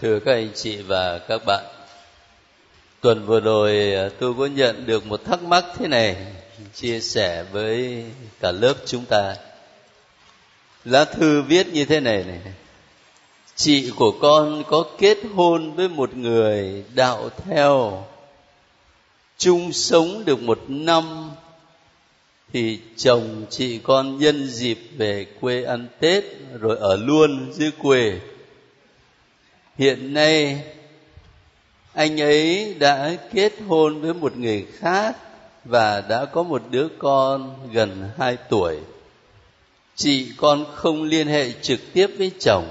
Thưa các anh chị và các bạn, tuần vừa rồi à, tôi có nhận được một thắc mắc thế này chia sẻ với cả lớp chúng ta. Lá thư viết như thế này này. Chị của con có kết hôn với một người đạo theo chung sống được một năm thì chồng chị con nhân dịp về quê ăn Tết rồi ở luôn dưới quê hiện nay, anh ấy đã kết hôn với một người khác và đã có một đứa con gần hai tuổi. Chị con không liên hệ trực tiếp với chồng.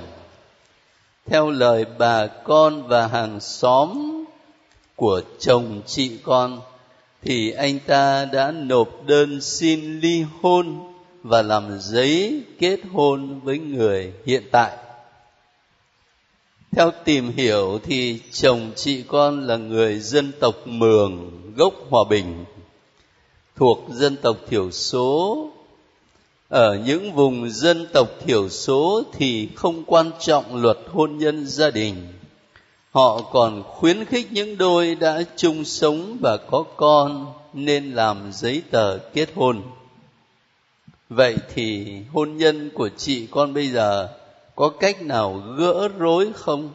Theo lời bà con và hàng xóm của chồng chị con, thì anh ta đã nộp đơn xin ly hôn và làm giấy kết hôn với người hiện tại theo tìm hiểu thì chồng chị con là người dân tộc mường, gốc hòa bình, thuộc dân tộc thiểu số. Ở những vùng dân tộc thiểu số thì không quan trọng luật hôn nhân gia đình. Họ còn khuyến khích những đôi đã chung sống và có con nên làm giấy tờ kết hôn. Vậy thì hôn nhân của chị con bây giờ có cách nào gỡ rối không?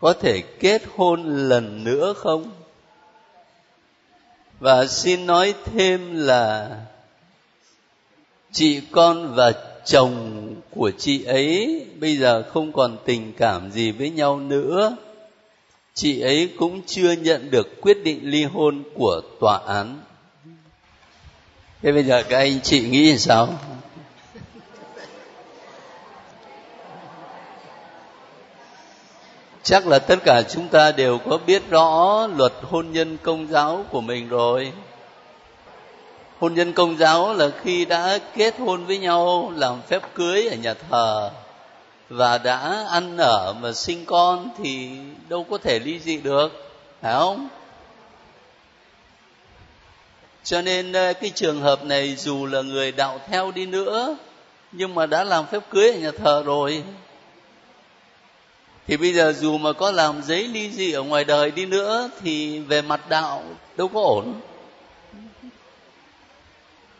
Có thể kết hôn lần nữa không? Và xin nói thêm là chị con và chồng của chị ấy bây giờ không còn tình cảm gì với nhau nữa. Chị ấy cũng chưa nhận được quyết định ly hôn của tòa án. Thế bây giờ các anh chị nghĩ sao? Chắc là tất cả chúng ta đều có biết rõ luật hôn nhân công giáo của mình rồi. Hôn nhân công giáo là khi đã kết hôn với nhau, làm phép cưới ở nhà thờ, và đã ăn ở mà sinh con thì đâu có thể ly dị được, phải không? Cho nên ờ, cái trường hợp này dù là người đạo theo đi nữa, nhưng mà đã làm phép cưới ở nhà thờ rồi thì bây giờ dù mà có làm giấy ly dị ở ngoài đời đi nữa thì về mặt đạo đâu có ổn.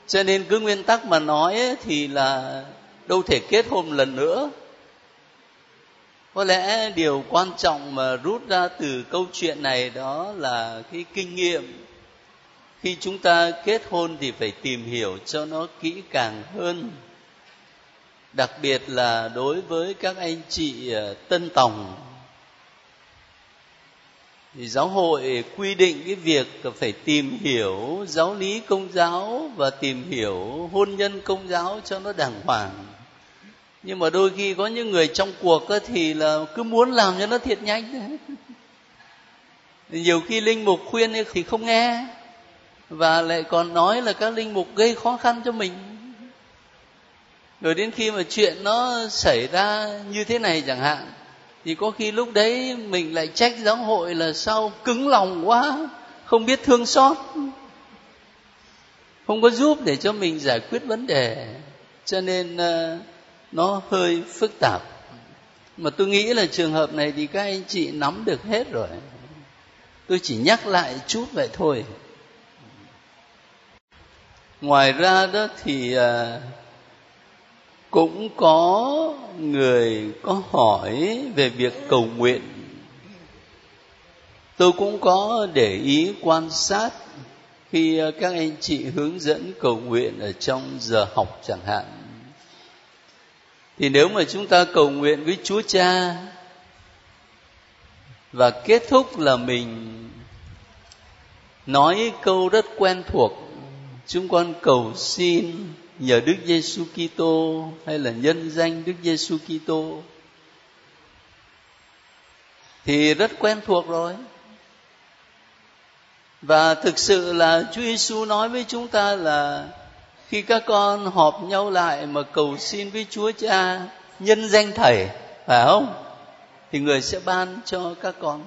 Cho nên cứ nguyên tắc mà nói ấy, thì là đâu thể kết hôn lần nữa. Có lẽ điều quan trọng mà rút ra từ câu chuyện này đó là cái kinh nghiệm. Khi chúng ta kết hôn thì phải tìm hiểu cho nó kỹ càng hơn đặc biệt là đối với các anh chị ờ, tân tòng. Thì giáo hội quy định cái việc phải tìm hiểu giáo lý công giáo và tìm hiểu hôn nhân công giáo cho nó đàng hoàng. Nhưng mà đôi khi có những người trong cuộc thì là cứ muốn làm cho nó thiệt nhanh. Nhiều khi linh mục khuyên thì không nghe. Và lại còn nói là các linh mục gây khó khăn cho mình rồi đến khi mà chuyện nó xảy ra như thế này chẳng hạn, thì có khi lúc đấy mình lại trách giáo hội là sao cứng lòng quá, không biết thương xót, không có giúp để cho mình giải quyết vấn đề. Cho nên ờ, nó hơi phức tạp. Mà tôi nghĩ là trường hợp này thì các anh chị nắm được hết rồi. Tôi chỉ nhắc lại chút vậy thôi. Ngoài ra đó thì ờ, cũng có người có hỏi về việc cầu nguyện. Tôi cũng có để ý quan sát khi ờ, các anh chị hướng dẫn cầu nguyện ở trong giờ học chẳng hạn. Thì nếu mà chúng ta cầu nguyện với chúa cha và kết thúc là mình nói câu rất quen thuộc, chúng con cầu xin nhờ Đức Giêsu Kitô hay là nhân danh Đức Giêsu Kitô thì rất quen thuộc rồi và thực sự là Chúa Giêsu nói với chúng ta là khi các con họp nhau lại mà cầu xin với Chúa Cha, nhân danh Thầy, phải không? Thì người sẽ ban cho các con.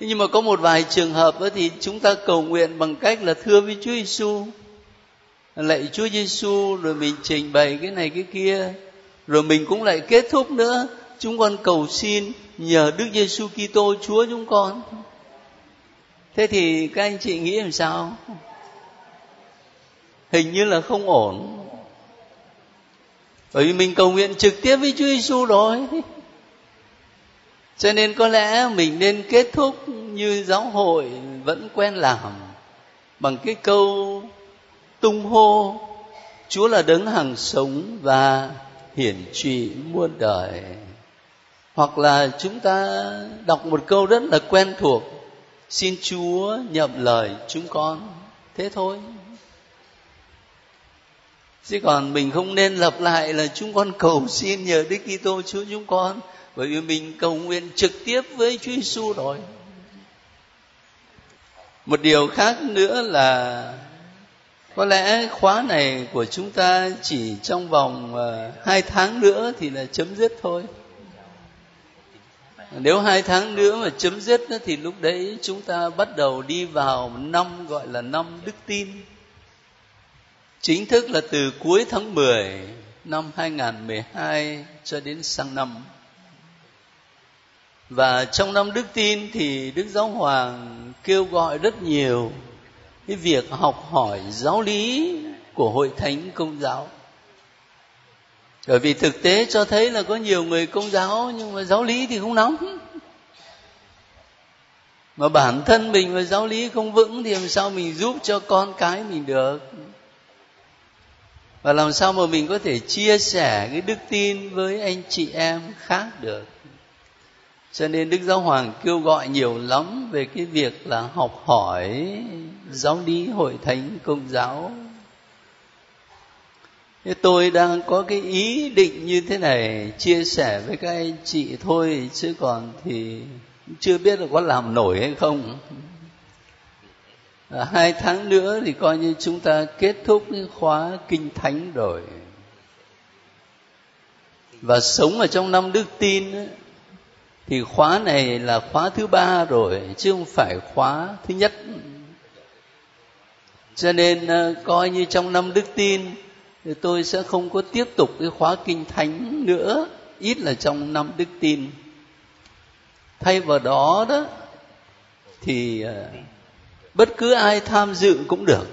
Nhưng mà có một vài trường hợp thì chúng ta cầu nguyện bằng cách là thưa với Chúa Giêsu lạy Chúa Giêsu, rồi mình trình bày cái này cái kia. Rồi mình cũng lại kết thúc nữa. Chúng con cầu xin nhờ Đức Giêsu Kitô, Chúa chúng con. Thế thì các anh chị nghĩ làm sao? Hình như là không ổn. Bởi vì mình cầu nguyện trực tiếp với Chúa Giêsu rồi. Cho nên có lẽ mình nên kết thúc như giáo hội vẫn quen làm bằng cái câu tung hô. Chúa là đấng hằng sống và hiển trị muôn đời. Hoặc là chúng ta đọc một câu rất là quen thuộc. Xin chúa nhậm lời chúng con thế thôi. Chứ còn mình không nên lặp lại là chúng con cầu xin nhờ Đức Kitô Chúa chúng con, bởi vì mình cầu nguyện trực tiếp với Chúa Giêsu rồi. Một điều khác nữa là có lẽ khóa này của chúng ta chỉ trong vòng uh, hai tháng nữa thì là chấm dứt thôi. Nếu hai tháng nữa mà chấm dứt thì lúc đấy chúng ta bắt đầu đi vào năm gọi là năm đức tin. Chính thức là từ cuối tháng 10 năm 2012 cho đến sang năm. Và trong năm đức tin thì đức giáo hoàng kêu gọi rất nhiều cái việc học hỏi giáo lý của hội thánh công giáo. Bởi vì thực tế cho thấy là có nhiều người công giáo, nhưng mà giáo lý thì không nóng. mà bản thân mình mà giáo lý không vững thì làm sao mình giúp cho con cái mình được? Và làm sao mà mình có thể chia sẻ cái đức tin với anh chị em khác được? Cho nên đức giáo hoàng kêu gọi nhiều lắm về cái việc là học hỏi giáo lý hội thánh công giáo. Thế tôi đang có cái ý định như thế này chia sẻ với các anh chị thôi chứ còn thì chưa biết là có làm nổi hay không. À, hai tháng nữa thì coi như chúng ta kết thúc cái khóa kinh thánh rồi. Và sống ở trong năm đức tin ấy, thì khóa này là khóa thứ ba rồi, chứ không phải khóa thứ nhất. Cho nên ờ, coi như trong năm đức tin, thì tôi sẽ không có tiếp tục cái khóa kinh thánh nữa, ít là trong năm đức tin. Thay vào đó đó, thì ờ, bất cứ ai tham dự cũng được.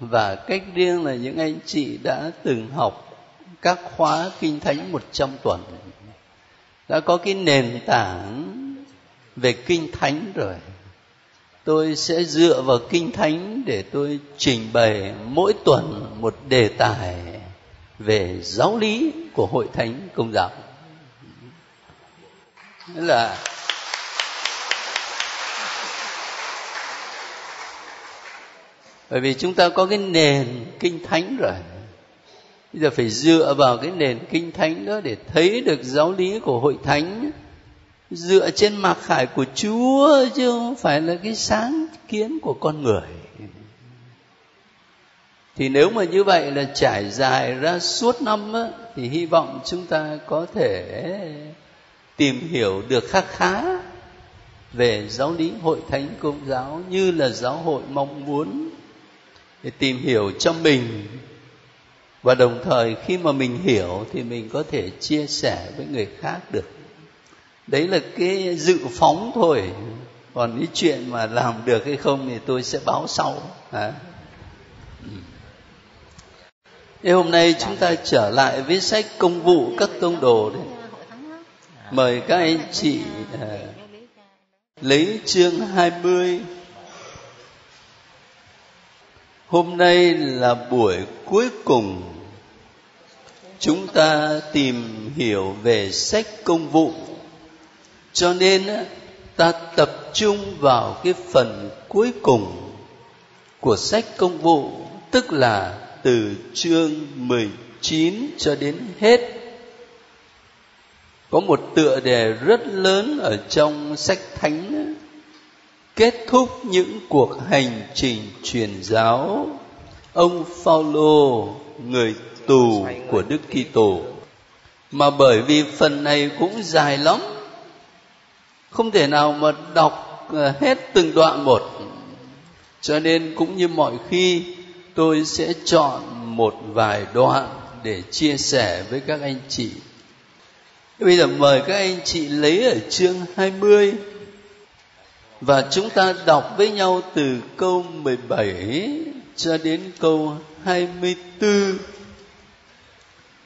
Và cách riêng là những anh chị đã từng học các khóa kinh thánh 100 tuần đã có cái nền tảng về kinh thánh rồi. Tôi sẽ dựa vào kinh thánh để tôi trình bày mỗi tuần một đề tài về giáo lý của hội thánh công giáo. Nên là bởi vì chúng ta có cái nền kinh thánh rồi bây giờ phải dựa vào cái nền kinh thánh đó để thấy được giáo lý của hội thánh. Dựa trên mặc khải của chúa chứ không phải là cái sáng kiến của con người. Thì nếu mà như vậy là trải dài ra suốt năm á, thì hy vọng chúng ta có thể tìm hiểu được khá khá về giáo lý hội thánh công giáo như là giáo hội mong muốn để tìm hiểu cho mình và đồng thời khi mà mình hiểu thì mình có thể chia sẻ với người khác được. Đấy là cái dự phóng thôi. Còn cái chuyện mà làm được hay không thì tôi sẽ báo sau. À. Thế hôm nay chúng ta trở lại với sách công vụ các tông đồ đấy. Mời các anh chị à, lấy chương 20 hôm nay là buổi cuối cùng. Chúng ta tìm hiểu về sách công vụ. Cho nên ta tập trung vào cái phần cuối cùng của sách công vụ, tức là từ chương 19 cho đến hết. Có một tựa đề rất lớn ở trong sách thánh kết thúc những cuộc hành trình truyền giáo. Ông Phaolô, người tù của Đức Kitô. Mà bởi vì phần này cũng dài lắm, không thể nào mà đọc ờ, hết từng đoạn một. Cho nên cũng như mọi khi, tôi sẽ chọn một vài đoạn để chia sẻ với các anh chị. Bây giờ mời các anh chị lấy ở chương 20 và chúng ta đọc với nhau từ câu 17 cho đến câu 24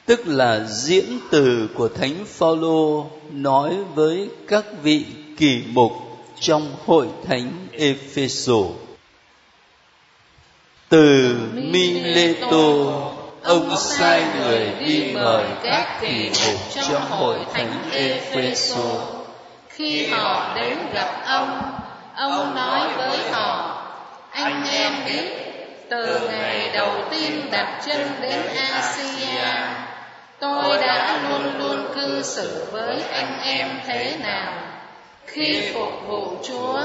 tức là diễn từ của thánh Phaolô nói với các vị kỳ mục trong hội thánh Epheso. Từ Mileto, ông sai người đi mời các kỳ mục trong hội thánh Epheso. Khi họ đến gặp ông, ông nói với họ, anh em biết, từ ngày đầu tiên đặt chân đến Asia, tôi đã luôn luôn cư xử với anh em thế nào. khi phục vụ chúa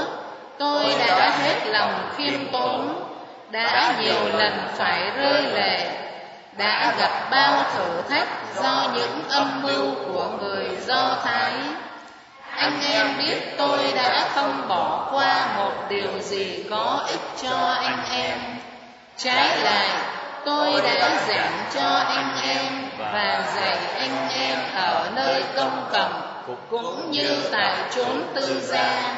tôi đã hết lòng khiêm tốn đã nhiều lần phải rơi lệ đã gặp bao thử thách do những âm mưu của người do thái anh em biết tôi đã không bỏ qua một điều gì có ích cho anh em. Trái lại tôi đã giảng cho anh em và dạy anh em ở nơi công cộng cũng như tại chốn tư gia.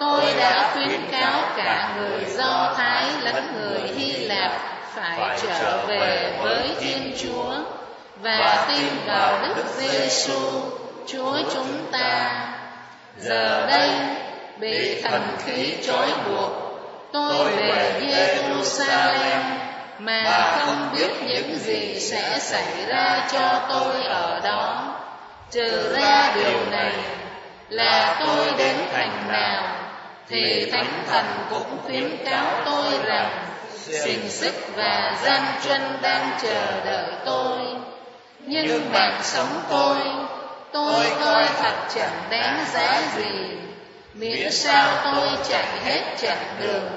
tôi đã khuyến cáo cả người do thái lẫn người hy lạp phải trở về với thiên chúa. Và tin vào đức giêsu chúa chúng ta giờ đây bị thần khí trói buộc tôi về jerusalem mà không biết những gì sẽ xảy ra cho tôi ở đó. trừ ra điều này là tôi đến thành nào thì thánh thần cũng khuyến cáo tôi rằng xiềng xích và gian truân đang chờ đợi tôi. nhưng mạng sống tôi tôi coi. thật chẳng đáng giá gì. miễn sao tôi chạy hết chặng đường.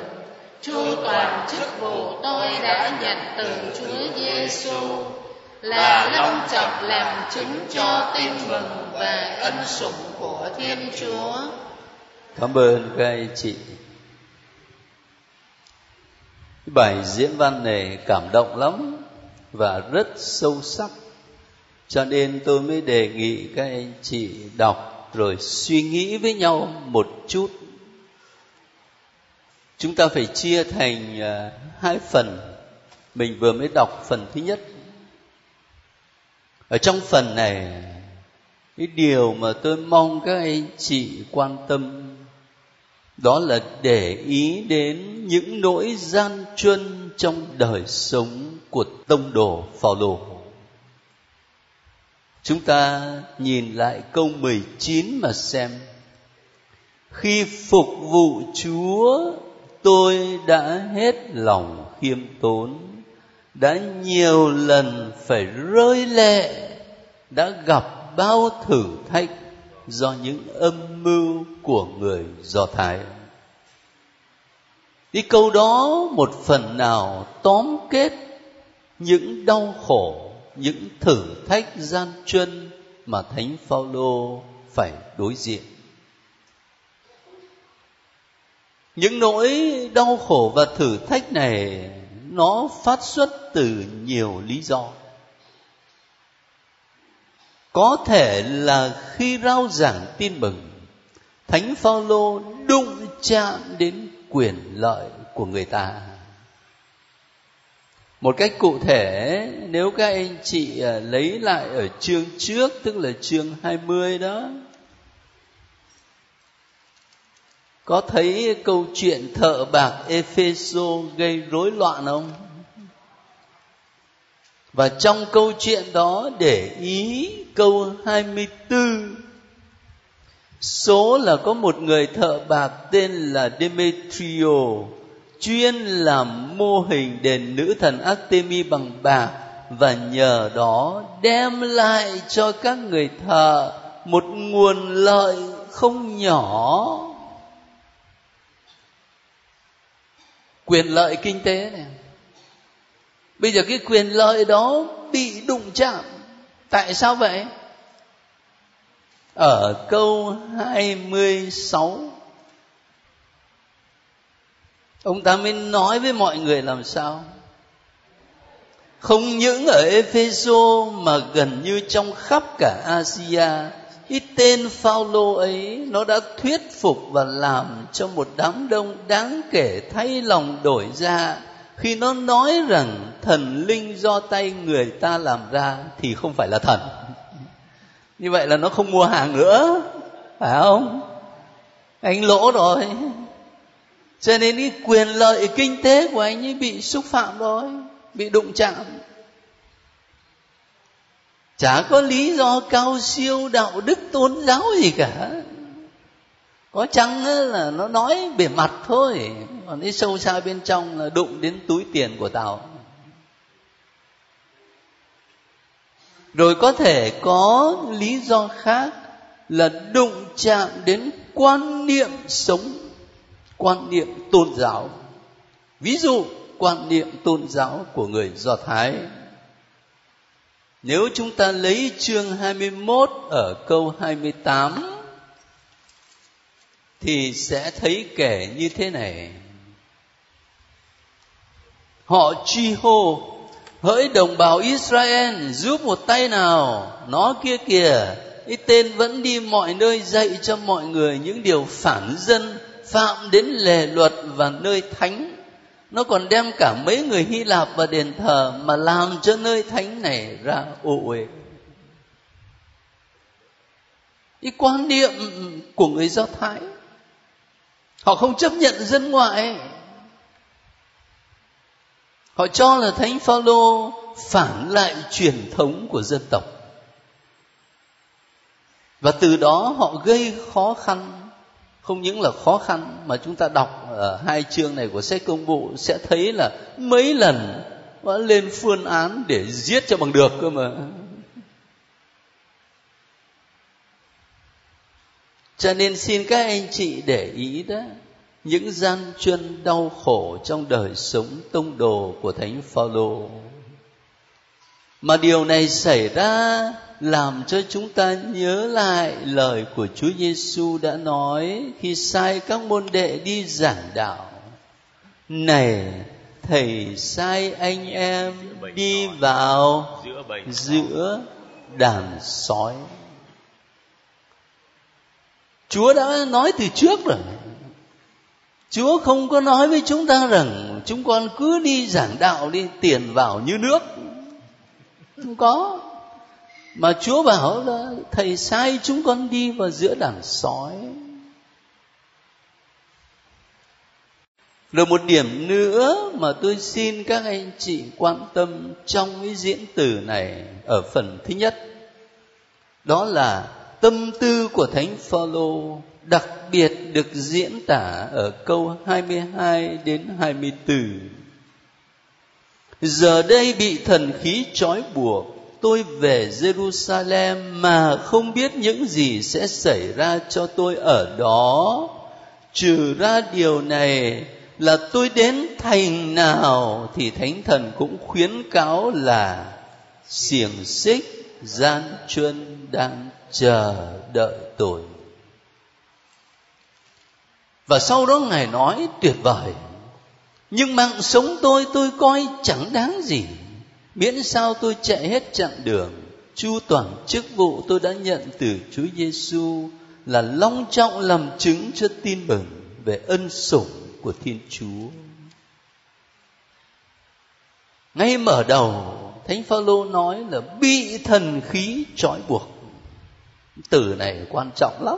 chu toàn chức vụ tôi đã nhận từ Chúa Giêsu là long trọng làm chứng cho tin mừng và ân sủng của Thiên Chúa. Cảm ơn các anh chị. Bài diễn văn này cảm động lắm và rất sâu sắc. Cho nên tôi mới đề nghị các anh chị đọc rồi suy nghĩ với nhau một chút. Chúng ta phải chia thành à, hai phần. Mình vừa mới đọc phần thứ nhất ở trong phần này, cái điều mà tôi mong các anh chị quan tâm đó là để ý đến những nỗi gian truân trong đời sống của tông đồ Phaolô. Chúng ta nhìn lại câu 19 mà xem. Khi phục vụ Chúa, tôi đã hết lòng khiêm tốn đã nhiều lần phải rơi lệ đã gặp bao thử thách do những âm mưu của người do thái cái câu đó một phần nào tóm kết những đau khổ những thử thách gian truân mà thánh phaolô phải đối diện. Những nỗi đau khổ và thử thách này, nó phát xuất từ nhiều lý do. Có thể là khi rao giảng tin mừng, thánh phaolô đụng chạm đến quyền lợi của người ta một cách cụ thể, nếu các anh chị ờ, lấy lại ở chương trước, tức là chương 20 đó, có thấy câu chuyện thợ bạc Epheso gây rối loạn không? Và trong câu chuyện đó, để ý câu 24 Số là có một người thợ bạc tên là Demetrio chuyên làm mô hình đền nữ thần Artemis bằng bạc và nhờ đó đem lại cho các người thợ một nguồn lợi không nhỏ. Quyền lợi kinh tế này. Bây giờ cái quyền lợi đó bị đụng chạm. Tại sao vậy? Ở câu 26 ông ta mới nói với mọi người làm sao? Không những ở Epheso, mà gần như trong khắp cả Asia, cái tên Phaolô ấy, nó đã thuyết phục và làm cho một đám đông đáng kể thay lòng đổi ra. Khi nó nói rằng thần linh do tay người ta làm ra, thì không phải là thần. Như vậy là nó không mua hàng nữa, phải không? Anh lỗ rồi cho nên cái quyền lợi kinh tế của anh ấy bị xúc phạm rồi, bị đụng chạm. Chả có lý do cao siêu đạo đức tôn giáo gì cả. Có chăng là nó nói bề mặt thôi, còn cái sâu xa bên trong là đụng đến túi tiền của tao. Rồi có thể có lý do khác là đụng chạm đến quan niệm sống quan niệm tôn giáo ví dụ, quan niệm tôn giáo của người do thái nếu chúng ta lấy chương 21 ở câu 28 thì sẽ thấy kể như thế này. Họ truy hô, hỡi đồng bào Israel, giúp một tay nào, nó kia kìa, cái tên vẫn đi mọi nơi dạy cho mọi người những điều phản dân phạm đến lề luật và nơi thánh. Nó còn đem cả mấy người hy lạp vào đền thờ mà làm cho nơi thánh này ra ô uế. Cái quan niệm của người do thái, họ không chấp nhận dân ngoại. Họ cho là thánh phaolô phản lại truyền thống của dân tộc. Và từ đó họ gây khó khăn không những là khó khăn, mà chúng ta đọc ở hai chương này của sách công vụ sẽ thấy là mấy lần đã lên phương án để giết cho bằng được cơ mà. Cho nên xin các anh chị để ý đó, những gian truân đau khổ trong đời sống tông đồ của thánh phaolô. Mà điều này xảy ra làm cho chúng ta nhớ lại lời của Chúa Giêsu đã nói khi sai các môn đệ đi giảng đạo. Này, thầy sai anh em đi vào giữa đàn sói. Chúa đã nói từ trước rồi. Chúa không có nói với chúng ta rằng chúng con cứ đi giảng đạo đi tiền vào như nước. Không có mà chúa bảo là, thầy sai chúng con đi vào giữa đàn sói rồi một điểm nữa mà tôi xin các anh chị quan tâm trong cái diễn từ này ở phần thứ nhất, đó là tâm tư của thánh Phaolô đặc biệt được diễn tả ở câu 22 đến 24. Giờ đây bị thần khí trói buộc tôi về Jerusalem mà không biết những gì sẽ xảy ra cho tôi ở đó. Trừ ra điều này là tôi đến thành nào thì thánh thần cũng khuyến cáo là xiềng xích gian truân đang chờ đợi tôi. Và sau đó ngài nói tuyệt vời, nhưng mạng sống tôi tôi coi chẳng đáng gì miễn sao tôi chạy hết chặng đường chu toàn chức vụ tôi đã nhận từ Chúa Giêsu là long trọng làm chứng cho tin mừng về ân sủng của Thiên Chúa. Ngay mở đầu, Thánh Phaolô nói là bị thần khí trói buộc. Từ này quan trọng lắm.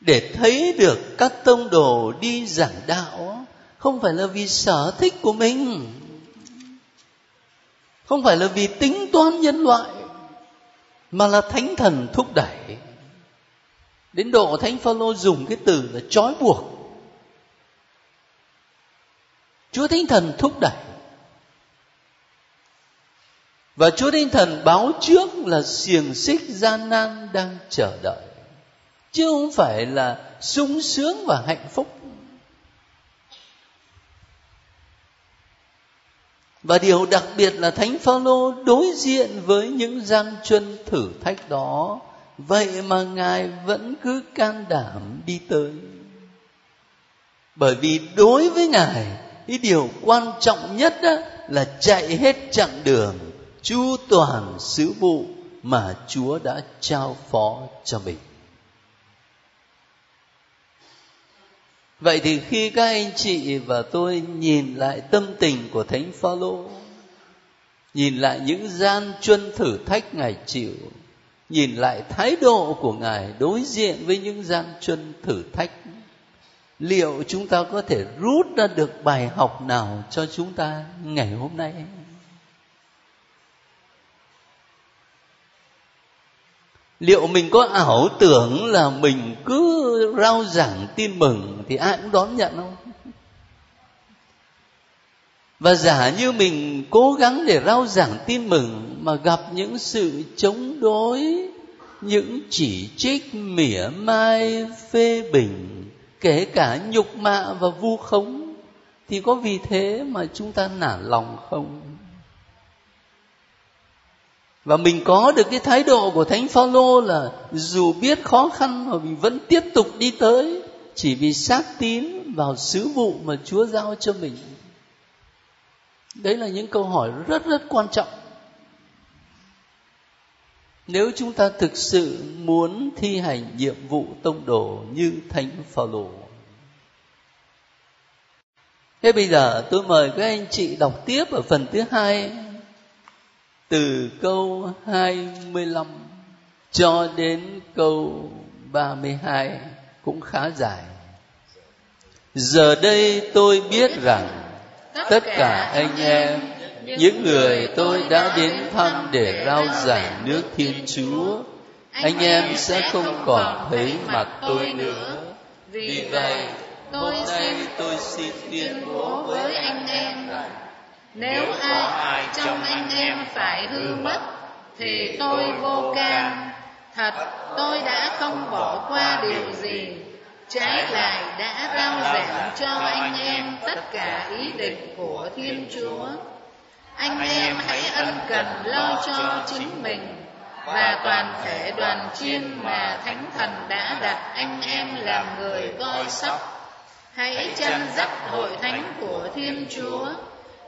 Để thấy được các tông đồ đi giảng đạo không phải là vì sở thích của mình không phải là vì tính toán nhân loại, mà là thánh thần thúc đẩy. Đến độ thánh phaolô dùng cái từ là trói buộc. Chúa thánh thần thúc đẩy. Và chúa thánh thần báo trước là xiềng xích gian nan đang chờ đợi, chứ không phải là sung sướng và hạnh phúc. Và điều đặc biệt là thánh phaolô đối diện với những gian truân thử thách đó vậy mà ngài vẫn cứ can đảm đi tới bởi vì đối với ngài, cái điều quan trọng nhất đó là chạy hết chặng đường, chu toàn sứ vụ mà Chúa đã trao phó cho mình. Vậy thì khi các anh chị và tôi nhìn lại tâm tình của Thánh Phaolô, nhìn lại những gian truân thử thách Ngài chịu, nhìn lại thái độ của Ngài đối diện với những gian truân thử thách, liệu chúng ta có thể rút ra được bài học nào cho chúng ta ngày hôm nay? Liệu mình có ảo tưởng là mình cứ rao giảng tin mừng thì ai cũng đón nhận không? Và giả như mình cố gắng để rao giảng tin mừng mà gặp những sự chống đối, những chỉ trích mỉa mai, phê bình, kể cả nhục mạ và vu khống, thì có vì thế mà chúng ta nản lòng không? Và mình có được cái thái độ của thánh phaolô là dù biết khó khăn mà mình vẫn tiếp tục đi tới, chỉ vì xác tín vào sứ vụ mà Chúa giao cho mình. Đấy là những câu hỏi rất rất quan trọng. Nếu chúng ta thực sự muốn thi hành nhiệm vụ tông đồ như thánh phaolô. Thế bây giờ tôi mời các anh chị đọc tiếp ở phần thứ hai từ câu 25 cho đến câu 32 cũng khá dài. Giờ đây tôi biết rằng tất cả anh em những người tôi đã đến thăm để rao giảng nước Thiên Chúa anh em sẽ không còn thấy mặt tôi nữa. Vì vậy, hôm nay tôi xin tuyên bố với anh em nếu ai trong anh em phải hư mất thì tôi vô can. thật tôi đã không bỏ qua điều gì. trái lại đã rao giảng cho anh em tất cả ý định của thiên chúa. Anh em hãy ân cần lo cho chính mình và toàn thể đoàn chiên mà thánh thần đã đặt anh em làm người coi sóc. hãy chăn dắt hội thánh của thiên chúa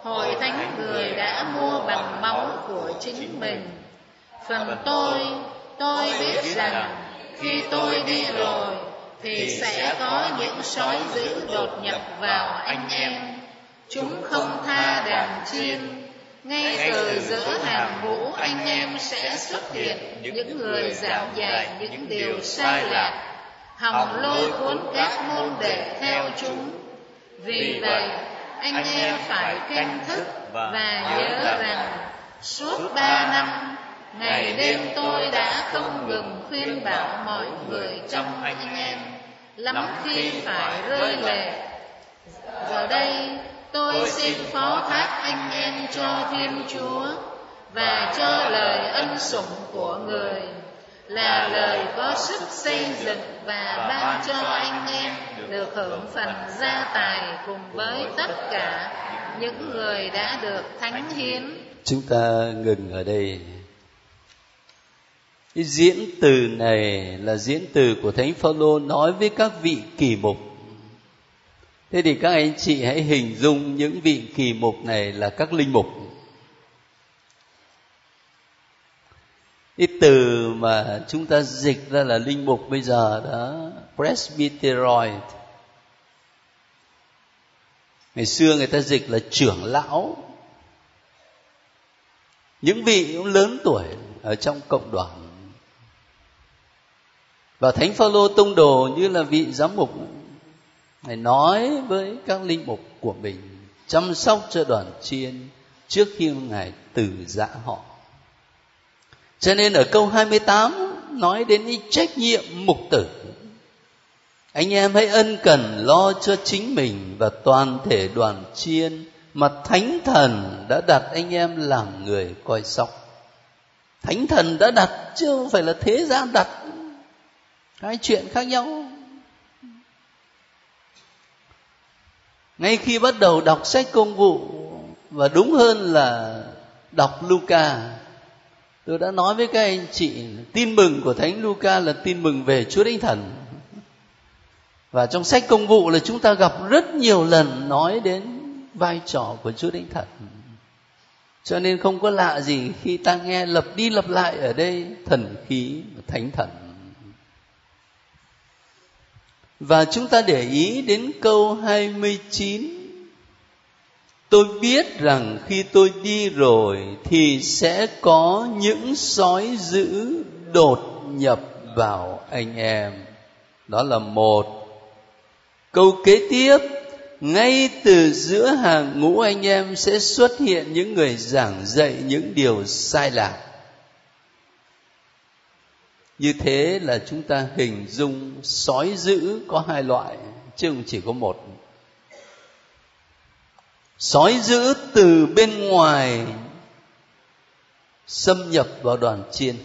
hội thánh người đã mua bằng máu của chính mình. phần tôi tôi biết rằng khi tôi đi rồi thì sẽ có những sói dữ đột nhập vào anh em. chúng không tha đàn chiên. ngay từ giữa hàng ngũ anh em sẽ xuất hiện những người giảng dạy những điều sai lạc hòng lôi cuốn các môn đệ theo chúng. Vì vậy anh em phải canh thức và nhớ rằng suốt ba năm ngày đêm tôi đã không ngừng khuyên bảo mọi người trong anh em. lắm khi phải rơi lệ. giờ đây tôi xin phó thác anh em cho thiên chúa và cho lời ân sủng của người là lời có sức xây dựng và ban cho anh em được hưởng phần gia tài cùng với tất cả những người đã được thánh hiến. Chúng ta ngừng ở đây. Cái diễn từ này là diễn từ của Thánh Phaolô nói với các vị kỳ mục. Thế thì các anh chị hãy hình dung những vị kỳ mục này là các linh mục. Cái từ mà chúng ta dịch ra là linh mục bây giờ đó, presbyteroid. Ngày xưa người ta dịch là trưởng lão. Những vị cũng lớn tuổi ở trong cộng đoàn. Và thánh phaolô tông đồ như là vị giám mục. Ngài nói với các linh mục của mình, chăm sóc cho đoàn chiên trước khi ngài từ giã họ cho nên ở câu 28 nói đến cái trách nhiệm mục tử. Anh em hãy ân cần lo cho chính mình và toàn thể đoàn chiên mà thánh thần đã đặt anh em làm người coi sóc. Thánh thần đã đặt chứ không phải là thế gian đặt. Hai chuyện khác nhau. Ngay khi bắt đầu đọc sách công vụ, và đúng hơn là đọc Luca tôi đã nói với các anh chị, tin mừng của thánh Luca là tin mừng về Chúa Thánh Thần. Và trong sách công vụ là chúng ta gặp rất nhiều lần nói đến vai trò của Chúa Thánh Thần. Cho nên không có lạ gì khi ta nghe lập đi lập lại ở đây thần khí thánh thần. Và chúng ta để ý đến câu 29 Tôi biết rằng khi tôi đi rồi thì sẽ có những sói dữ đột nhập vào anh em. Đó là một. Câu kế tiếp, ngay từ giữa hàng ngũ anh em sẽ xuất hiện những người giảng dạy những điều sai lạc. Như thế là chúng ta hình dung sói dữ có hai loại, chứ không chỉ có một sói dữ từ bên ngoài, xâm nhập vào đoàn chiên.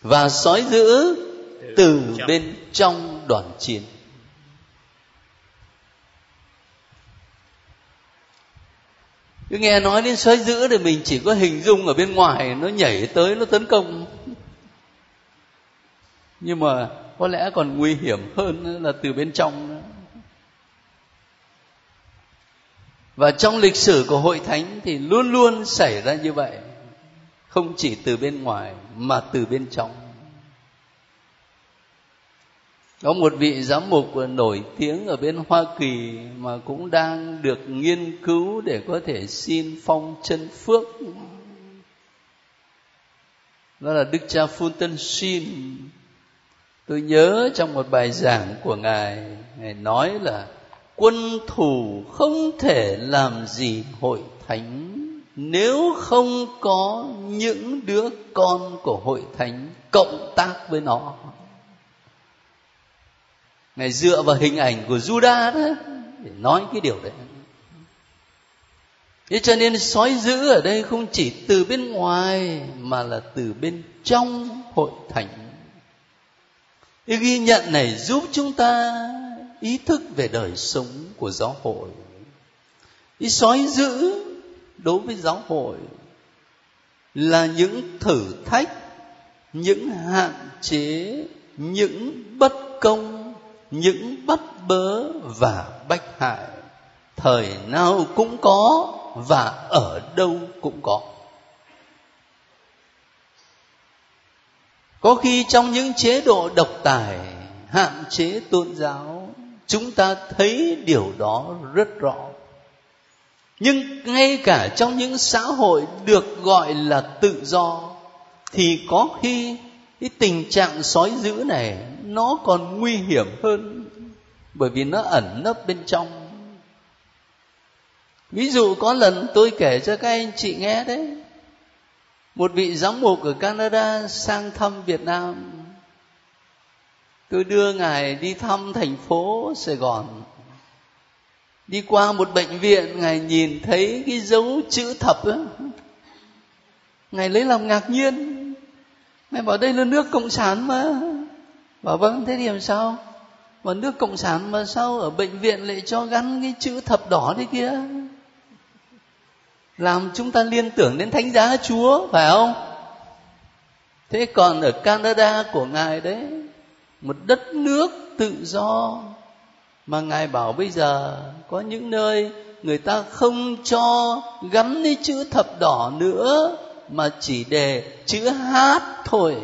Và sói dữ từ bên trong đoàn chiên. Cứ nghe nói đến sói dữ thì mình chỉ có hình dung ở bên ngoài, nó nhảy tới, nó tấn công. Nhưng mà có lẽ còn nguy hiểm hơn là từ bên trong nữa. Và trong lịch sử của hội thánh thì luôn luôn xảy ra như vậy. Không chỉ từ bên ngoài, mà từ bên trong. Có một vị giám mục nổi tiếng ở bên Hoa Kỳ mà cũng đang được nghiên cứu để có thể xin phong chân phước. Đó là Đức cha Fulton Sheen. Tôi nhớ trong một bài giảng của ngài ngài nói là quân thủ không thể làm gì hội thánh. Nếu không có những đứa con của hội thánh cộng tác với nó. Ngài dựa vào hình ảnh của Juda đó, để nói cái điều đấy. Thế cho nên sói dữ ở đây không chỉ từ bên ngoài, mà là từ bên trong hội thánh. Cái ghi nhận này giúp chúng ta ý thức về đời sống của giáo hội. Ý sói dữ đối với giáo hội là những thử thách, những hạn chế, những bất công, những bất bớ và bách hại. Thời nào cũng có và ở đâu cũng có. Có khi trong những chế độ độc tài, hạn chế tôn giáo chúng ta thấy điều đó rất rõ. Nhưng ngay cả trong những xã hội được gọi là tự do, thì có khi cái tình trạng sói dữ này nó còn nguy hiểm hơn, bởi vì nó ẩn nấp bên trong. Ví dụ có lần tôi kể cho các anh chị nghe đấy. Một vị giám mục ở canada sang thăm việt nam tôi đưa ngài đi thăm thành phố sài gòn. Đi qua một bệnh viện, ngài nhìn thấy cái dấu chữ thập ấy. ngài lấy làm ngạc nhiên. Ngài bảo, đây là nước cộng sản mà. Bảo vâng thế thì làm sao? Mà nước cộng sản mà sao ở bệnh viện lại cho gắn cái chữ thập đỏ đấy kia? Làm chúng ta liên tưởng đến thánh giá chúa, phải không? Thế còn ở canada của ngài đấy một đất nước tự do. Mà ngài bảo bây giờ, có những nơi người ta không cho gắn cái chữ thập đỏ nữa, mà chỉ để chữ hát thôi.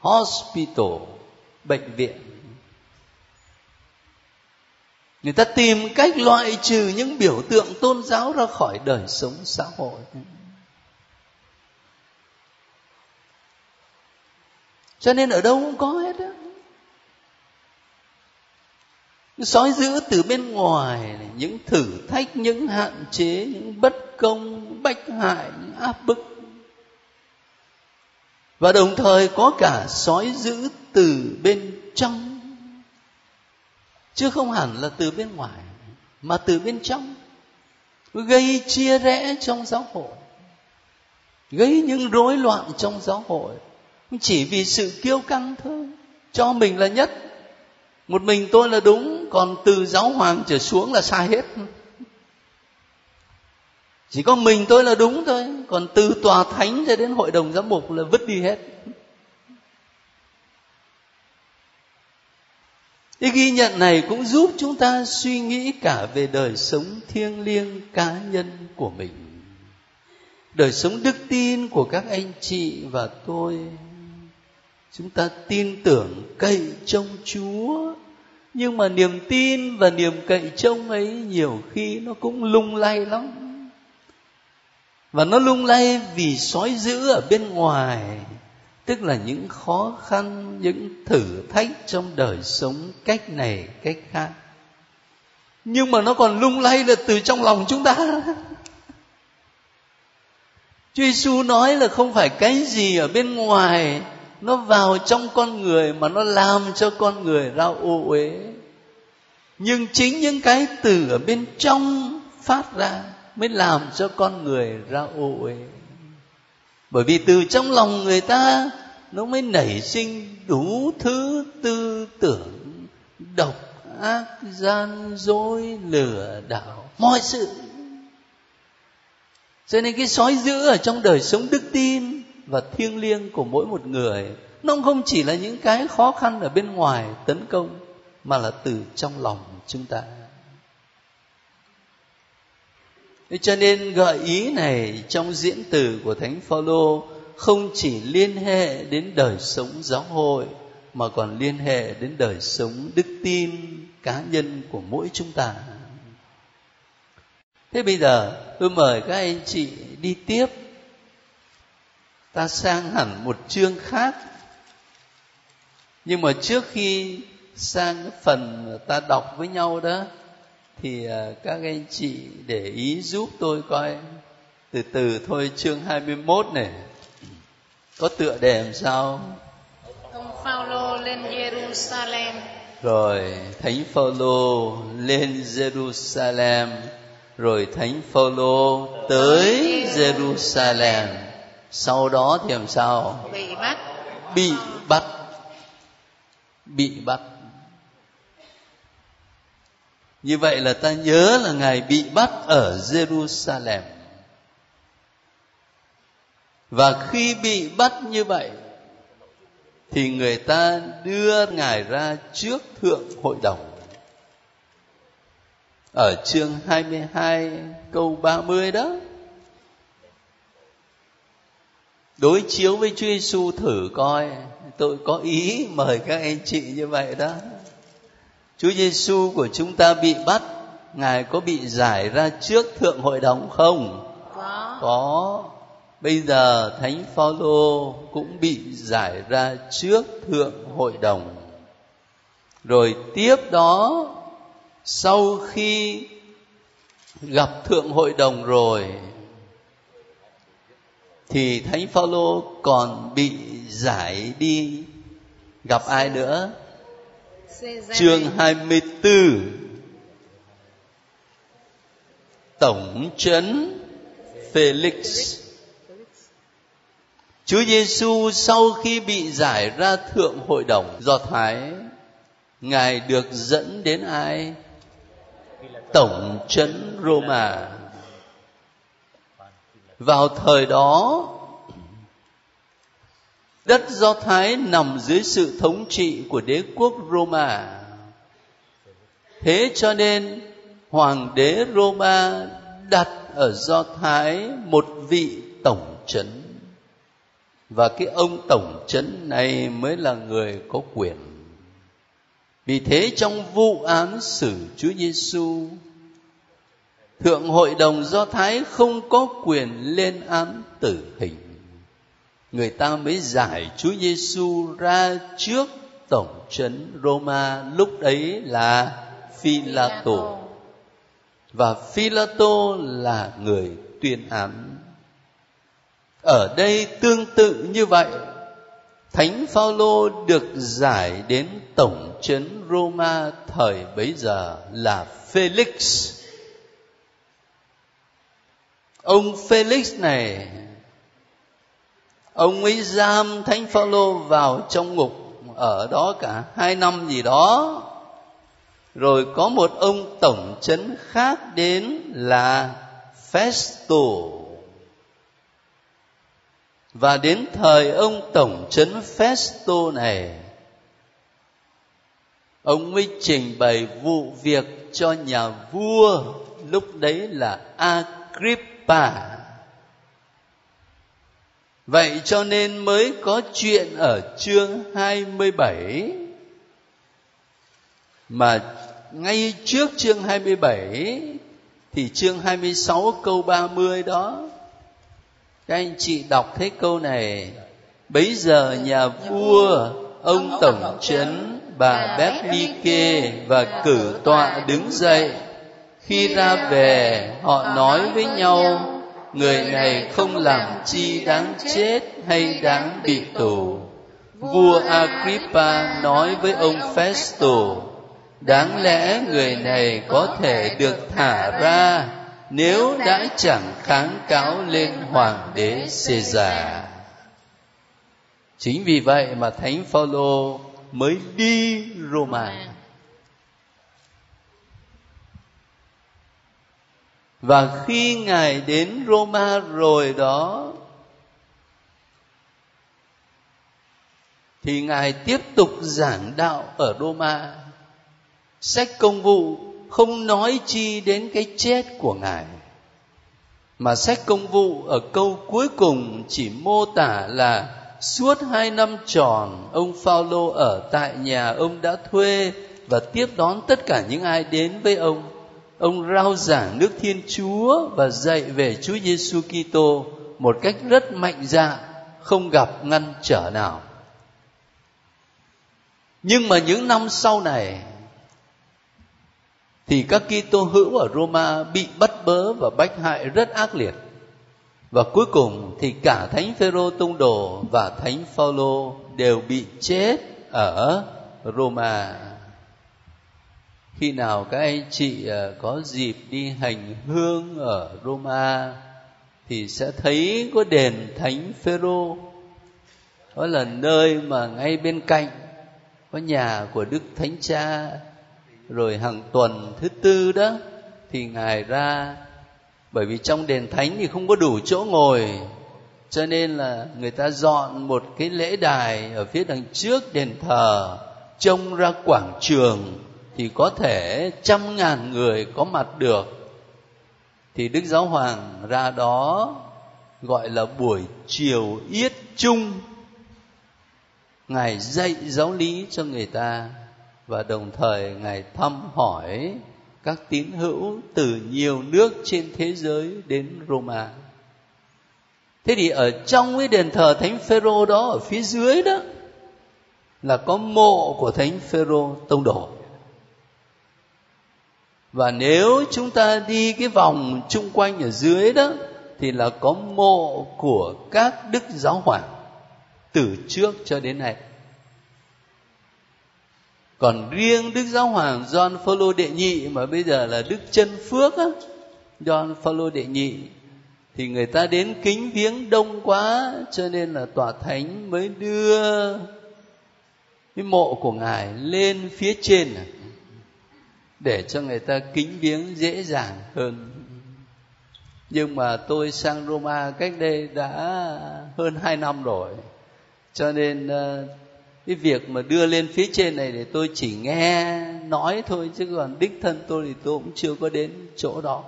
Hospital, bệnh viện. Người ta tìm cách loại trừ những biểu tượng tôn giáo ra khỏi đời sống xã hội. Cho nên ở đâu cũng có hết á sói dữ từ bên ngoài những thử thách, những hạn chế, những bất công, bách hại, những áp bức. Và đồng thời có cả sói dữ từ bên trong, chứ không hẳn là từ bên ngoài, mà từ bên trong. Gây chia rẽ trong giáo hội, gây những rối loạn trong giáo hội. Chỉ vì sự kiêu căng thôi, cho mình là nhất một mình tôi là đúng, còn từ giáo hoàng trở xuống là sai hết. Chỉ có mình tôi là đúng thôi, còn từ tòa thánh cho đến hội đồng giám mục là vứt đi hết. Cái ghi nhận này cũng giúp chúng ta suy nghĩ cả về đời sống thiêng liêng cá nhân của mình, đời sống đức tin của các anh chị và tôi chúng ta tin tưởng cậy trông chúa. Nhưng mà niềm tin và niềm cậy trông ấy nhiều khi nó cũng lung lay lắm. Và nó lung lay vì sói dữ ở bên ngoài, tức là những khó khăn, những thử thách trong đời sống cách này, cách khác. Nhưng mà nó còn lung lay là từ trong lòng chúng ta. Chúa Giêsu nói là không phải cái gì ở bên ngoài nó vào trong con người mà nó làm cho con người ra ô uế. Nhưng chính những cái từ ở bên trong phát ra mới làm cho con người ra ô uế. Bởi vì từ trong lòng người ta, nó mới nảy sinh đủ thứ tư tưởng, độc, ác, gian, dối, lừa, đảo, mọi sự. Cho nên cái sói dữ ở trong đời sống đức tin và thiêng liêng của mỗi một người nó không chỉ là những cái khó khăn ở bên ngoài tấn công, mà là từ trong lòng chúng ta Thế cho nên gợi ý này trong diễn từ của Thánh Phaolô không chỉ liên hệ đến đời sống giáo hội, mà còn liên hệ đến đời sống đức tin cá nhân của mỗi chúng ta. Thế bây giờ tôi mời các anh chị đi tiếp ta sang hẳn một chương khác. Nhưng mà trước khi sang cái phần ta đọc với nhau đó thì à, các anh chị để ý giúp tôi coi. Từ từ thôi chương 21 này. Có tựa đề làm sao? Ông Phaolô lên Jerusalem. Rồi thánh Phaolô lên Jerusalem. Rồi thánh Phaolô tới Jerusalem sau đó thì làm sao? Bị bắt. Bị bắt. Bị bắt. Như vậy là ta nhớ là ngài bị bắt ở jerusalem. Và khi bị bắt như vậy thì người ta đưa ngài ra trước thượng hội đồng. Ở chương 22 câu 30 đó đối chiếu với Chúa Giêsu thử coi. Tôi có ý mời các anh chị như vậy đó. Chúa Giêsu của chúng ta bị bắt ngài có bị giải ra trước thượng hội đồng không? Có. Có. Bây giờ thánh phaolô cũng bị giải ra trước thượng hội đồng. Rồi tiếp đó sau khi gặp thượng hội đồng rồi thì thánh phaolô còn bị giải đi. Gặp ai nữa? Chương 24 tổng trấn Felix. Chúa Giêsu sau khi bị giải ra thượng hội đồng do Thái Ngài được dẫn đến ai? Tổng trấn Roma vào thời đó, đất do thái nằm dưới sự thống trị của đế quốc roma. Thế cho nên, hoàng đế roma đặt ở do thái một vị tổng trấn. Và cái ông tổng trấn này mới là người có quyền. Vì thế trong vụ án xử Chúa Giêsu thượng hội đồng do thái không có quyền lên án tử hình. Người ta mới giải chúa giêsu ra trước tổng trấn roma, lúc đấy là Philato và Philato là người tuyên án. Ở đây tương tự như vậy, thánh phaolô được giải đến tổng trấn roma thời bấy giờ là felix ông Felix này, ông ấy giam thánh Phaolô vào trong ngục ở đó cả hai năm gì đó. Rồi có một ông tổng trấn khác đến là Festo. Và đến thời ông tổng trấn Festo này, ông mới trình bày vụ việc cho nhà vua, lúc đấy là Agrippa ba. Vậy cho nên mới có chuyện ở chương 27 mà ngay trước chương 27 thì chương 26 câu 30 đó. Các anh chị đọc thấy câu này. Bấy giờ nhà vua ông tổng trấn bà Beth và cử tọa đứng dậy khi ra về, họ nói với nhau, người này không làm chi đáng chết hay đáng bị tù vua agrippa nói với ông festo, đáng lẽ người này có thể được thả ra nếu đã chẳng kháng cáo lên hoàng đế Caesar. Chính vì vậy mà Thánh Phaolô mới đi Roma. Và khi Ngài đến Roma rồi đó, thì Ngài tiếp tục giảng đạo ở Roma. Sách công vụ không nói chi đến cái chết của ngài, mà sách công vụ ở câu cuối cùng chỉ mô tả là suốt hai năm tròn, ông Phaolô ở tại nhà ông đã thuê và tiếp đón tất cả những ai đến với ông ông rao giảng nước Thiên Chúa và dạy về Chúa Giêsu Kitô một cách rất mạnh dạn, không gặp ngăn trở nào nhưng mà những năm sau này, thì các Kitô hữu ở Roma bị bắt bớ và bách hại rất ác liệt. Và cuối cùng thì cả Thánh Phêrô tông đồ và Thánh Phaolô đều bị chết ở Roma. Khi nào các anh chị ờ, có dịp đi hành hương ở Roma thì sẽ thấy có đền Thánh Phêrô. Đó là nơi mà ngay bên cạnh có nhà của Đức Thánh Cha rồi hàng tuần thứ tư đó thì ngài ra, bởi vì trong đền thánh thì không có đủ chỗ ngồi, cho nên là người ta dọn một cái lễ đài ở phía đằng trước đền thờ, trông ra quảng trường thì có thể trăm ngàn người có mặt được thì đức giáo hoàng ra đó gọi là buổi chiều yết chung ngài dạy giáo lý cho người ta và đồng thời ngài thăm hỏi các tín hữu từ nhiều nước trên thế giới đến Roma. Thế thì ở trong cái đền thờ Thánh Phêrô đó ở phía dưới đó là có mộ của Thánh Phêrô tông đồ. Và nếu chúng ta đi cái vòng chung quanh ở dưới đó, thì là có mộ của các đức giáo hoàng, từ trước cho đến nay. Còn riêng đức giáo hoàng John Phaolô đệ nhị, mà bây giờ là đức chân phước á, John Phaolô đệ nhị, thì người ta đến kính viếng đông quá, cho nên là tòa thánh mới đưa cái mộ của ngài lên phía trên này để cho người ta kính viếng dễ dàng hơn. Nhưng mà tôi sang Roma cách đây đã hơn hai năm rồi. Cho nên ờ, cái việc mà đưa lên phía trên này để tôi chỉ nghe, nói thôi, chứ còn đích thân tôi thì tôi cũng chưa có đến chỗ đó.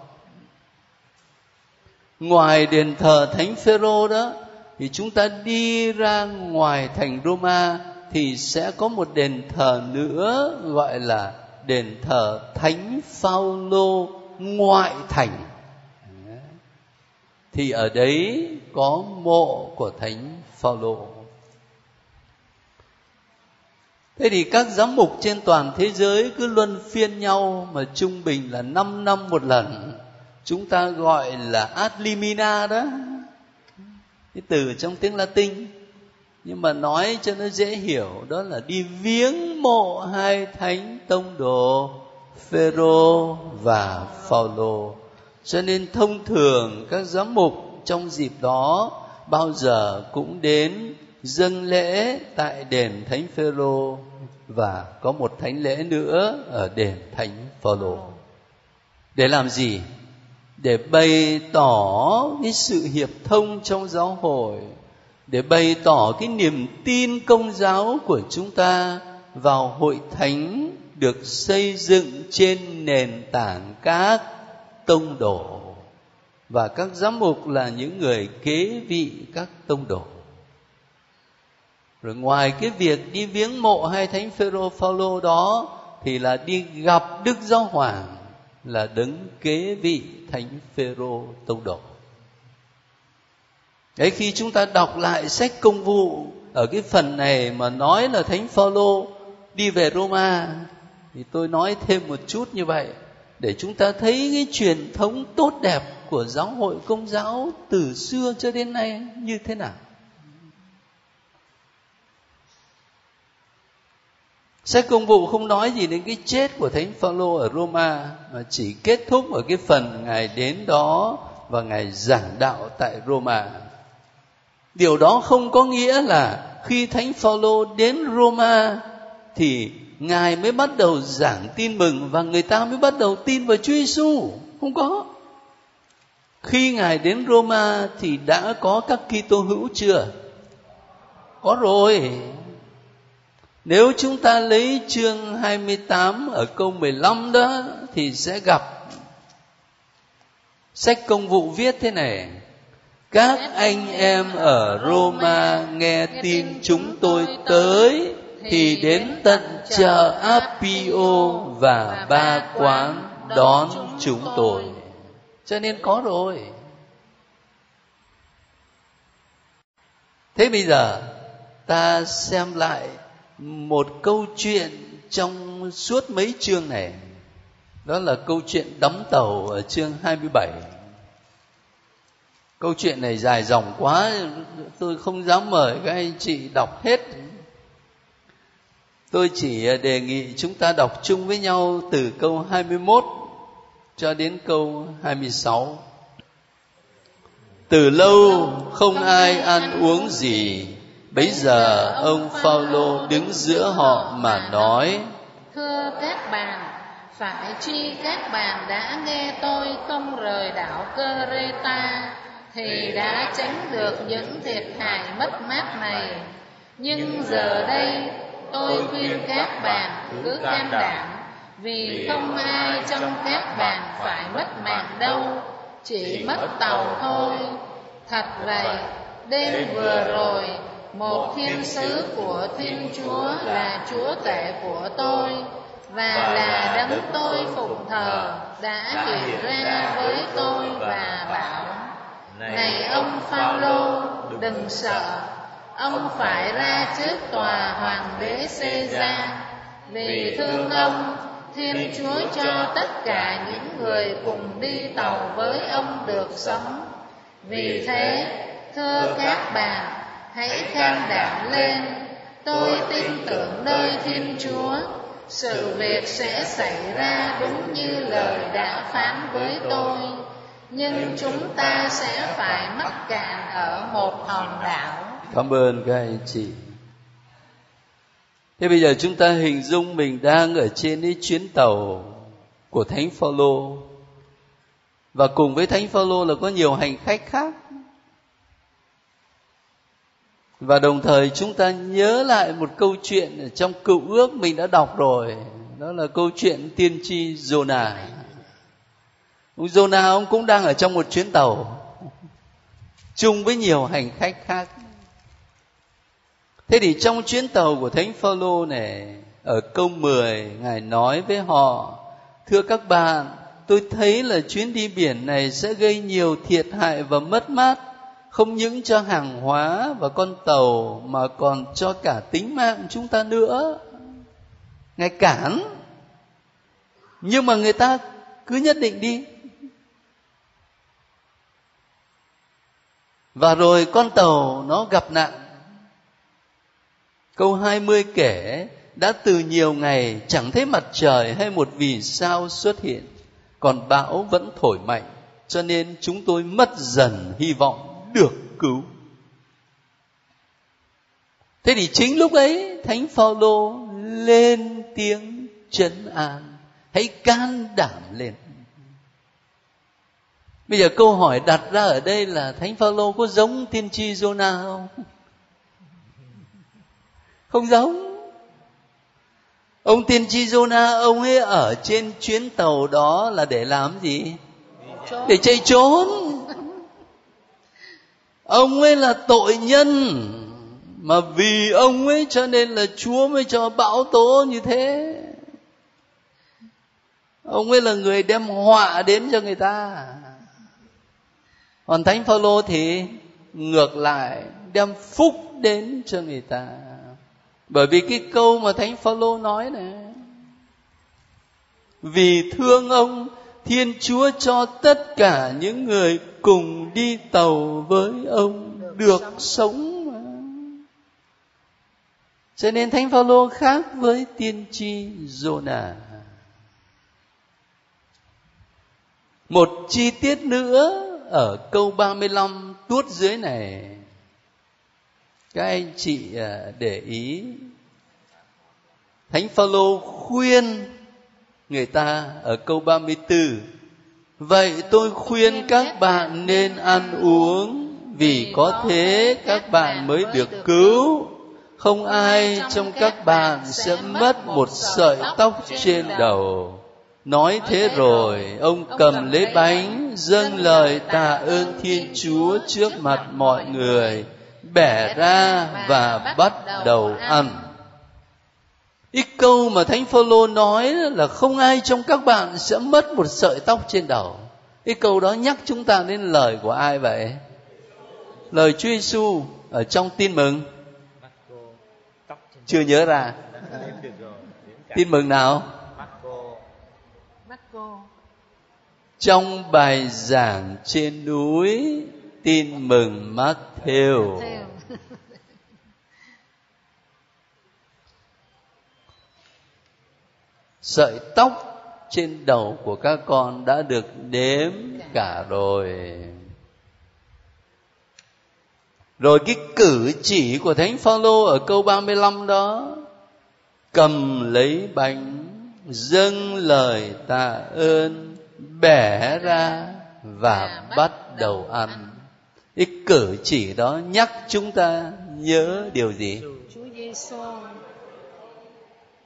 Ngoài đền thờ thánh phêrô đó, thì chúng ta đi ra ngoài thành Roma thì sẽ có một đền thờ nữa, gọi là đền thờ thánh Phaolô ngoại thành thì ở đấy có mộ của thánh Phaolô Thế thì các giám mục trên toàn thế giới cứ luân phiên nhau mà trung bình là 5 năm một lần. Chúng ta gọi là ad limina đó. Cái từ trong tiếng Latin. Nhưng mà nói cho nó dễ hiểu đó là đi viếng mộ hai thánh tông đồ Phêrô và Phaolô. Cho nên thông thường các giám mục trong dịp đó bao giờ cũng đến dâng lễ tại đền Thánh Phêrô và có một thánh lễ nữa ở đền Thánh Phaolô. Để làm gì? Để bày tỏ cái sự hiệp thông trong giáo hội, để bày tỏ cái niềm tin công giáo của chúng ta vào hội thánh được xây dựng trên nền tảng các tông đồ. Và các giám mục là những người kế vị các tông đồ. Rồi ngoài cái việc đi viếng mộ hai thánh phêrô phaolô đó, thì là đi gặp đức giáo hoàng là đứng kế vị thánh phêrô tông đồ đấy, khi chúng ta đọc lại sách công vụ ở cái phần này mà nói là thánh phaolô đi về roma, thì tôi nói thêm một chút như vậy, để chúng ta thấy cái truyền thống tốt đẹp của giáo hội công giáo từ xưa cho đến nay như thế nào Sách công vụ không nói gì đến cái chết của Thánh Phaolô ở Roma, mà chỉ kết thúc ở cái phần ngài đến đó và ngài giảng đạo tại Roma. Điều đó không có nghĩa là khi Thánh Phaolô đến Roma thì ngài mới bắt đầu giảng tin mừng và người ta mới bắt đầu tin vào Chúa Giêsu. Không có. Khi ngài đến Roma thì đã có các Kitô hữu chưa? Có rồi, nếu chúng ta lấy chương 28 ở câu 15 đó thì sẽ gặp sách công vụ viết thế này các anh em ở Roma nghe tin chúng tôi tới, thì đến tận chợ Apio và ba quán đón chúng tôi. Cho nên có rồi. Thế bây giờ, ta xem lại một câu chuyện trong suốt mấy chương này đó là câu chuyện đóng tàu ở chương 27 câu chuyện này dài dòng quá tôi không dám mời các anh chị đọc hết. Tôi chỉ đề nghị chúng ta đọc chung với nhau từ câu 21 cho đến câu 26 từ lâu không ai ăn uống gì Bấy giờ ông Phaolô đứng giữa họ mà nói: Thưa các bạn, phải chi các bạn đã nghe tôi không rời đảo Cơ Rê Ta thì đã tránh được những thiệt hại mất mát này. Nhưng giờ đây tôi khuyên các bạn cứ can đảm. vì không ai trong các bạn phải mất mạng đâu, chỉ mất tàu thôi. Thật vậy, đêm vừa rồi một thiên sứ của thiên chúa là chúa tể của tôi. và là đấng tôi phụng thờ đã hiện ra với tôi và bảo này ông phaolô đừng sợ. ông phải ra trước tòa hoàng đế Caesar vì thương ông thiên chúa cho tất cả những người cùng đi tàu với ông được sống. vì thế thưa các bạn hãy can đảm lên. tôi tin tưởng nơi thiên chúa. Sự việc sẽ xảy ra đúng như lời đã phán với tôi nhưng chúng ta sẽ phải mắc cạn ở một hòn đảo. Cảm ơn các anh chị. Thế bây giờ chúng ta hình dung mình đang ở trên cái chuyến tàu của thánh phaolô. Và cùng với thánh phaolô là có nhiều hành khách khác. Và đồng thời chúng ta nhớ lại một câu chuyện trong cựu ước mình đã đọc rồi. Đó là câu chuyện tiên tri Jonah ông Jonah ông cũng đang ở trong một chuyến tàu chung với nhiều hành khách khác. Thế thì trong chuyến tàu của thánh Phaolô này, ở câu 10 ngài nói với họ, thưa các bạn, tôi thấy là chuyến đi biển này sẽ gây nhiều thiệt hại và mất mát, không những cho hàng hóa và con tàu mà còn cho cả tính mạng chúng ta nữa. Ngài cản. Nhưng mà người ta cứ nhất định đi. Và rồi con tàu nó gặp nạn. Câu 20 kể, đã từ nhiều ngày chẳng thấy mặt trời hay một vì sao xuất hiện, còn bão vẫn thổi mạnh, cho nên chúng tôi mất dần hy vọng được cứu. Thế thì chính lúc ấy, thánh phaolô lên tiếng trấn an, hãy can đảm lên bây giờ câu hỏi đặt ra ở đây là thánh phaolô có giống tiên tri Jonah không? Không giống. Ông tiên tri Jonah, ông ấy ở trên chuyến tàu đó là để làm gì? Để chạy trốn. Ông ấy là tội nhân. Mà vì ông ấy cho nên là chúa mới cho bão tố như thế. Ông ấy là người đem họa đến cho người ta còn thánh phaolô thì ngược lại, đem phúc đến cho người ta. Bởi vì cái câu mà thánh phaolô nói này vì thương ông, thiên chúa cho tất cả những người cùng đi tàu với ông được sống mà. Cho nên thánh phaolô khác với tiên tri Jonah. Một chi tiết nữa ở câu 35 tuốt dưới này các anh chị à, để ý. Thánh Phaolô khuyên người ta ở câu 34 Vậy tôi khuyên các bạn nên ăn uống vì có thế các bạn mới được cứu. không ai trong các bạn sẽ mất một sợi tóc trên đầu nói thế rồi ông cầm lấy bánh dâng lời tạ ơn thiên chúa trước mặt mọi người bẻ ra và bắt đầu ăn Ít câu mà Thánh Phaolô nói là không ai trong các bạn sẽ mất một sợi tóc trên đầu. Cái câu đó nhắc chúng ta đến lời của ai vậy? Lời Chúa Giêsu ở trong tin mừng. Chưa nhớ ra. Tin mừng nào? Trong bài giảng trên núi, tin mừng Matthew sợi tóc trên đầu của các con đã được đếm cả rồi. Rồi cái cử chỉ của Thánh Phaolô ở câu 35 đó, cầm lấy bánh, dâng lời tạ ơn bẻ ra và bắt đầu ăn cái cử chỉ đó nhắc chúng ta nhớ điều gì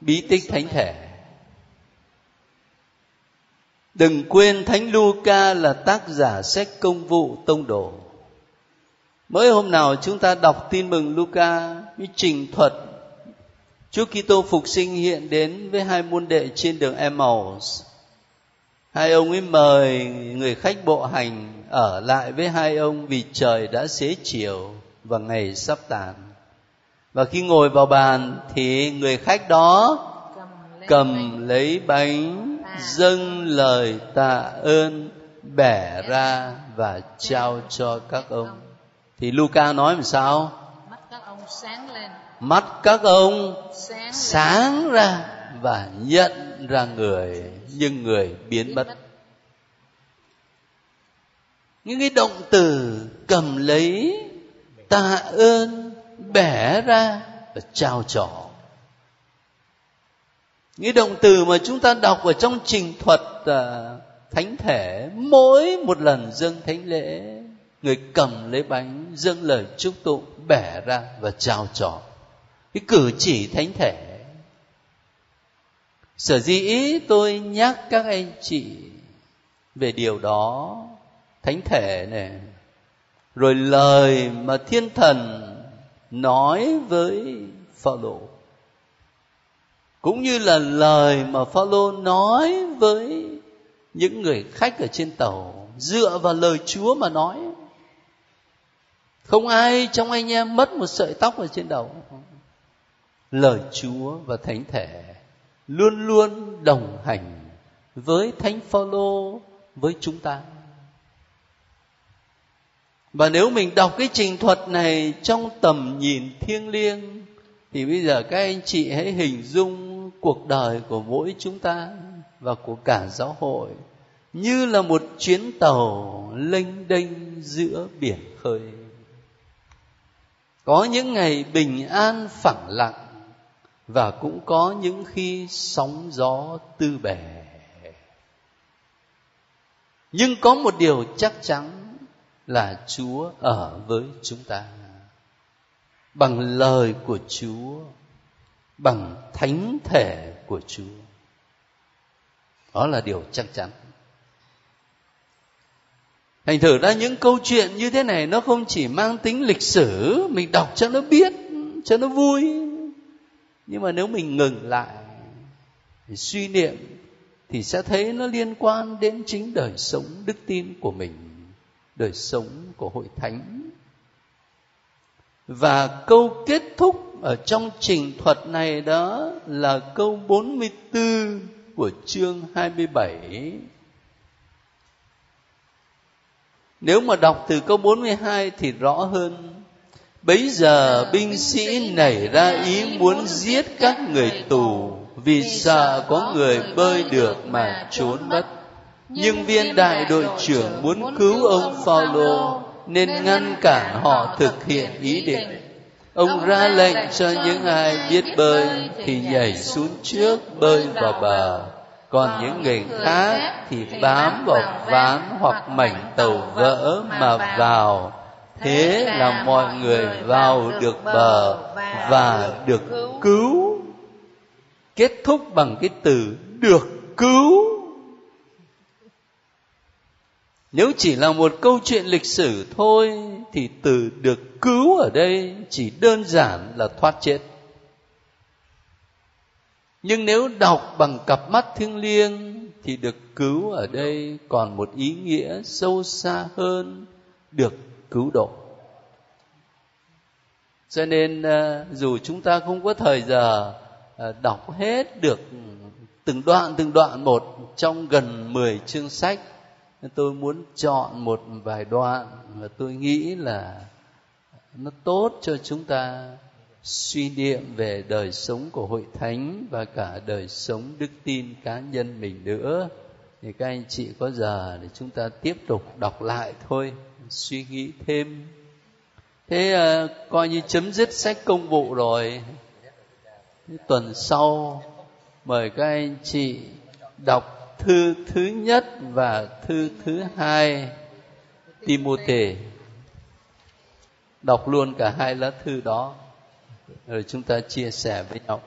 bí tích thánh thể Đừng quên Thánh Luca là tác giả sách công vụ tông đồ. Mới hôm nào chúng ta đọc tin mừng Luca, cái trình thuật Chúa Kitô phục sinh hiện đến với hai môn đệ trên đường Emmaus. Hai ông ấy mời người khách bộ hành ở lại với hai ông vì trời đã xế chiều và ngày sắp tàn. Và khi ngồi vào bàn thì người khách đó cầm lấy bánh dâng lời tạ ơn bẻ ra và trao cho các ông. Thì Luca nói làm sao? Mắt các ông sáng lên. Mắt các ông sáng, sáng ra và nhận ra người nhưng người biến mất. Những cái động từ cầm lấy tạ ơn bẻ ra và trao trỏ những động từ mà chúng ta đọc ở trong trình thuật à, thánh thể mỗi một lần dâng thánh lễ người cầm lấy bánh dâng lời chúc tụng bẻ ra và trao trỏ cái cử chỉ thánh thể sở dĩ tôi nhắc các anh chị về điều đó, thánh thể này rồi lời mà thiên thần nói với Phaolô cũng như là lời mà Phaolô nói với những người khách ở trên tàu, dựa vào lời Chúa mà nói. Không ai trong anh em mất một sợi tóc ở trên đầu. Lời Chúa và thánh thể luôn luôn đồng hành với thánh Phaolô, với chúng ta. Và nếu mình đọc cái trình thuật này trong tầm nhìn thiêng liêng, thì bây giờ các anh chị hãy hình dung cuộc đời của mỗi chúng ta và của cả giáo hội như là một chuyến tàu lênh đênh giữa biển khơi. Có những ngày bình an phẳng lặng và cũng có những khi sóng gió tư bể nhưng có một điều chắc chắn là chúa ở với chúng ta bằng lời của chúa, bằng thánh thể của Chúa. Đó là điều chắc chắn. thành thử ra những câu chuyện như thế này nó không chỉ mang tính lịch sử, mình đọc cho nó biết, cho nó vui nhưng mà nếu mình ngừng lại suy niệm, thì sẽ thấy nó liên quan đến chính đời sống đức tin của mình, đời sống của hội thánh và câu kết thúc ở trong trình thuật này đó là câu 44 của chương 27. Nếu mà đọc từ câu 42 thì rõ hơn. Bấy giờ binh sĩ nảy ra ý muốn giết các người tù vì sợ có người bơi được mà trốn mất. Nhưng viên đại đội trưởng muốn cứu ông Phaolô nên ngăn cản họ thực hiện ý định. Ông ra lệnh cho những ai biết bơi thì nhảy xuống trước bơi vào bờ, còn những người khác thì bám vào ván hoặc mảnh tàu vỡ mà vào. Thế là mọi người vào được bờ và được cứu. Kết thúc bằng cái từ được cứu. Nếu chỉ là một câu chuyện lịch sử thôi thì từ được cứu ở đây chỉ đơn giản là thoát chết. Nhưng nếu đọc bằng cặp mắt thiêng liêng thì được cứu ở đây còn một ý nghĩa sâu xa hơn được cứu độ. Cho nên ờ, dù chúng ta không có thời giờ ờ, đọc hết được từng đoạn từng đoạn một trong gần 10 chương sách, tôi muốn chọn một vài đoạn mà tôi nghĩ là nó tốt cho chúng ta suy niệm về đời sống của hội thánh và cả đời sống đức tin cá nhân mình nữa. Thì các anh chị có giờ để chúng ta tiếp tục đọc lại thôi suy nghĩ thêm. Thế à, coi như chấm dứt sách công vụ rồi. Tuần sau mời các anh chị đọc thư thứ nhất và thư thứ hai Timôthê. Đọc luôn cả hai lá thư đó. Rồi chúng ta chia sẻ với nhau.